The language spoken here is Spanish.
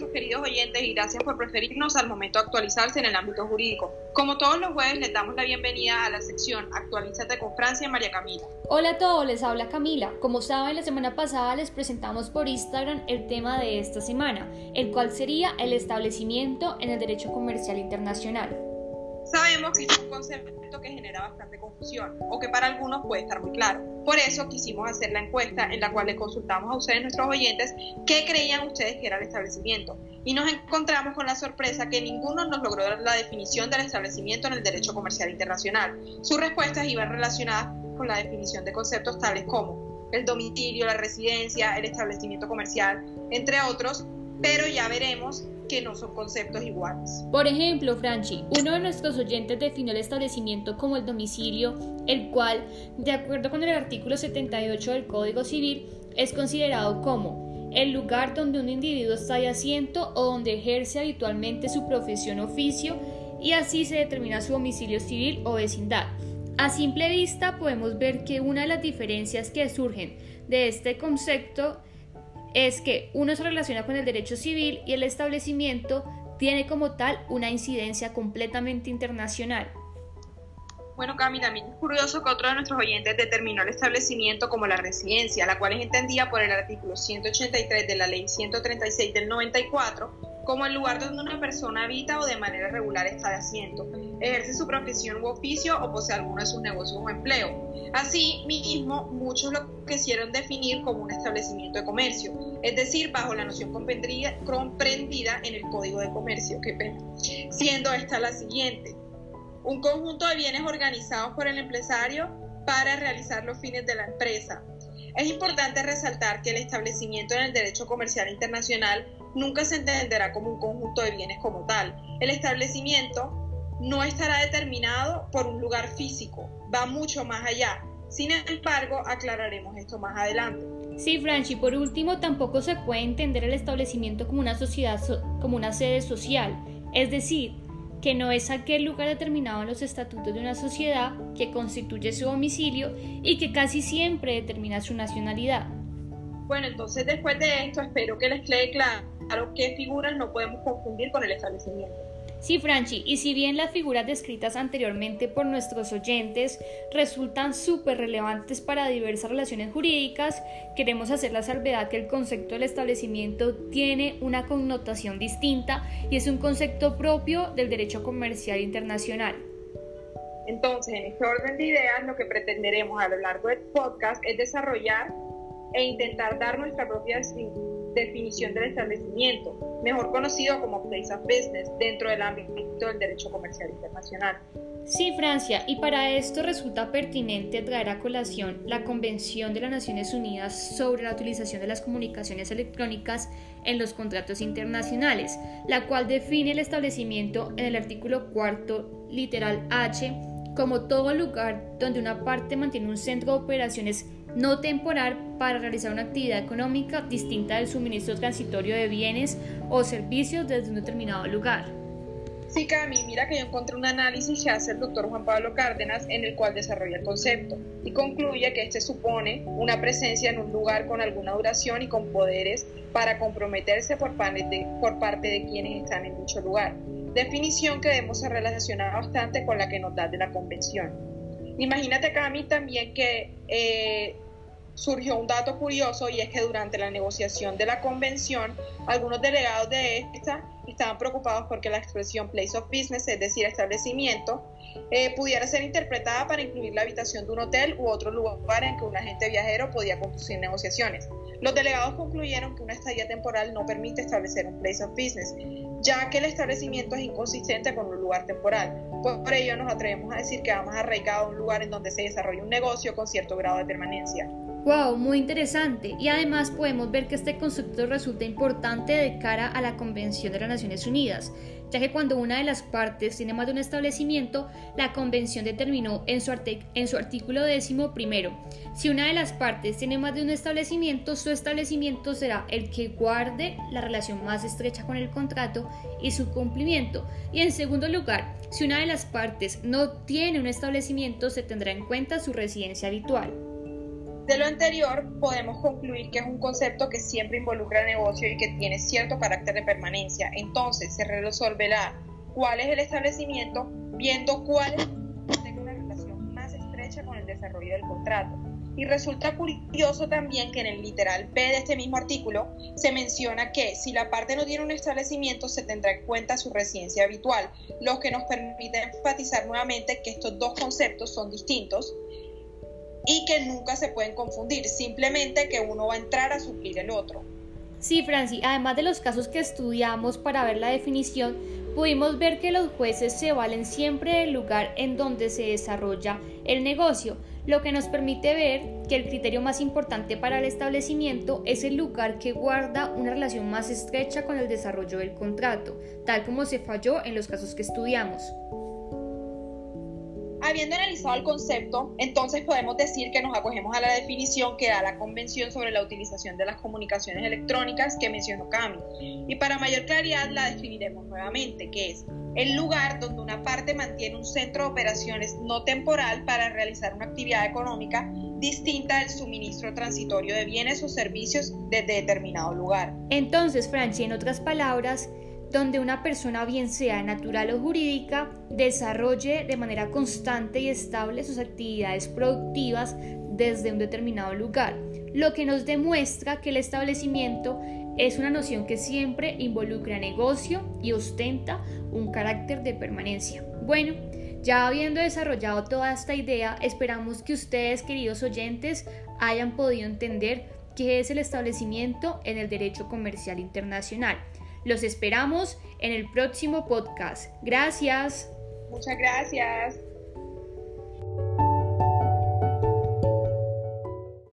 nuestros queridos oyentes y gracias por preferirnos al momento de actualizarse en el ámbito jurídico. Como todos los jueves, les damos la bienvenida a la sección Actualízate con Francia y María Camila. Hola a todos, les habla Camila. Como saben, la semana pasada les presentamos por Instagram el tema de esta semana, el cual sería el establecimiento en el derecho comercial internacional. Sabemos que es un concepto que genera bastante confusión o que para algunos puede estar muy claro. Por eso quisimos hacer la encuesta en la cual le consultamos a ustedes, nuestros oyentes, qué creían ustedes que era el establecimiento. Y nos encontramos con la sorpresa que ninguno nos logró dar la definición del establecimiento en el derecho comercial internacional. Sus respuestas iban relacionadas con la definición de conceptos tales como el domicilio, la residencia, el establecimiento comercial, entre otros, pero ya veremos que no son conceptos iguales. Por ejemplo, Franchi, uno de nuestros oyentes definió el establecimiento como el domicilio, el cual, de acuerdo con el artículo 78 del Código Civil, es considerado como el lugar donde un individuo está de asiento o donde ejerce habitualmente su profesión o oficio y así se determina su domicilio civil o vecindad. A simple vista podemos ver que una de las diferencias que surgen de este concepto es que uno se relaciona con el derecho civil y el establecimiento tiene como tal una incidencia completamente internacional. Bueno, Cami, también es curioso que otro de nuestros oyentes determinó el establecimiento como la residencia, la cual es entendida por el artículo 183 de la Ley 136 del 94 como el lugar donde una persona habita o de manera regular está de asiento, ejerce su profesión u oficio o posee alguno de sus negocios o empleo. Así mismo, muchos lo quisieron definir como un establecimiento de comercio, es decir, bajo la noción comprendida, comprendida en el Código de Comercio, que siendo esta la siguiente. Un conjunto de bienes organizados por el empresario para realizar los fines de la empresa. Es importante resaltar que el establecimiento en el derecho comercial internacional nunca se entenderá como un conjunto de bienes como tal. El establecimiento no estará determinado por un lugar físico, va mucho más allá. Sin embargo, aclararemos esto más adelante. Sí, Franchi, por último, tampoco se puede entender el establecimiento como una sociedad, como una sede social, es decir, que no es aquel lugar determinado en los estatutos de una sociedad que constituye su domicilio y que casi siempre determina su nacionalidad. Bueno, entonces después de esto espero que les quede claro qué figuras no podemos confundir con el establecimiento. Sí, Franchi, y si bien las figuras descritas anteriormente por nuestros oyentes resultan súper relevantes para diversas relaciones jurídicas, queremos hacer la salvedad que el concepto del establecimiento tiene una connotación distinta y es un concepto propio del derecho comercial internacional. Entonces, en este orden de ideas, lo que pretenderemos a lo largo del podcast es desarrollar e intentar dar nuestra propia definición del establecimiento, mejor conocido como Place of Business, dentro del ámbito del derecho comercial internacional. Sí, Francia, y para esto resulta pertinente traer a colación la Convención de las Naciones Unidas sobre la utilización de las comunicaciones electrónicas en los contratos internacionales, la cual define el establecimiento en el artículo cuarto literal H como todo lugar donde una parte mantiene un centro de operaciones no temporal para realizar una actividad económica distinta del suministro transitorio de bienes o servicios desde un determinado lugar. Sí, Cami, mira que yo encontré un análisis que hace el doctor Juan Pablo Cárdenas en el cual desarrolla el concepto y concluye que este supone una presencia en un lugar con alguna duración y con poderes para comprometerse por parte de, por parte de quienes están en dicho lugar. Definición que debemos se relaciona bastante con la que nos da de la convención. Imagínate, Cami, también que eh, surgió un dato curioso y es que durante la negociación de la convención, algunos delegados de esta estaban preocupados porque la expresión place of business, es decir, establecimiento, eh, pudiera ser interpretada para incluir la habitación de un hotel u otro lugar en que un agente viajero podía conducir negociaciones. Los delegados concluyeron que una estadía temporal no permite establecer un place of business, ya que el establecimiento es inconsistente con un lugar temporal. Por ello nos atrevemos a decir que vamos arraigado a un lugar en donde se desarrolla un negocio con cierto grado de permanencia. Wow, muy interesante. Y además podemos ver que este concepto resulta importante de cara a la Convención de las Naciones Unidas, ya que cuando una de las partes tiene más de un establecimiento, la Convención determinó en su, artículo décimo primero, si una de las partes tiene más de un establecimiento, su establecimiento será el que guarde la relación más estrecha con el contrato y su cumplimiento. Y en segundo lugar, si una de las partes no tiene un establecimiento, se tendrá en cuenta su residencia habitual. De lo anterior, podemos concluir que es un concepto que siempre involucra negocio y que tiene cierto carácter de permanencia. Entonces, se resolverá cuál es el establecimiento viendo cuál tiene una relación más estrecha con el desarrollo del contrato. Y resulta curioso también que en el literal B de este mismo artículo se menciona que si la parte no tiene un establecimiento se tendrá en cuenta su residencia habitual, lo que nos permite enfatizar nuevamente que estos dos conceptos son distintos que nunca se pueden confundir, simplemente que uno va a entrar a suplir el otro. Sí, Franci, además de los casos que estudiamos para ver la definición, pudimos ver que los jueces se valen siempre del lugar en donde se desarrolla el negocio, lo que nos permite ver que el criterio más importante para el establecimiento es el lugar que guarda una relación más estrecha con el desarrollo del contrato, tal como se falló en los casos que estudiamos. Habiendo analizado el concepto, entonces podemos decir que nos acogemos a la definición que da la Convención sobre la utilización de las comunicaciones electrónicas que mencionó Cami. Y para mayor claridad la definiremos nuevamente, que es el lugar donde una parte mantiene un centro de operaciones no temporal para realizar una actividad económica distinta del suministro transitorio de bienes o servicios desde determinado lugar. Entonces, Franchi, en otras palabras, donde una persona, bien sea natural o jurídica, desarrolle de manera constante y estable sus actividades productivas desde un determinado lugar, lo que nos demuestra que el establecimiento es una noción que siempre involucra negocio y ostenta un carácter de permanencia. Bueno, ya habiendo desarrollado toda esta idea, esperamos que ustedes, queridos oyentes, hayan podido entender qué es el establecimiento en el derecho comercial internacional los esperamos en el próximo podcast. Gracias. Muchas gracias.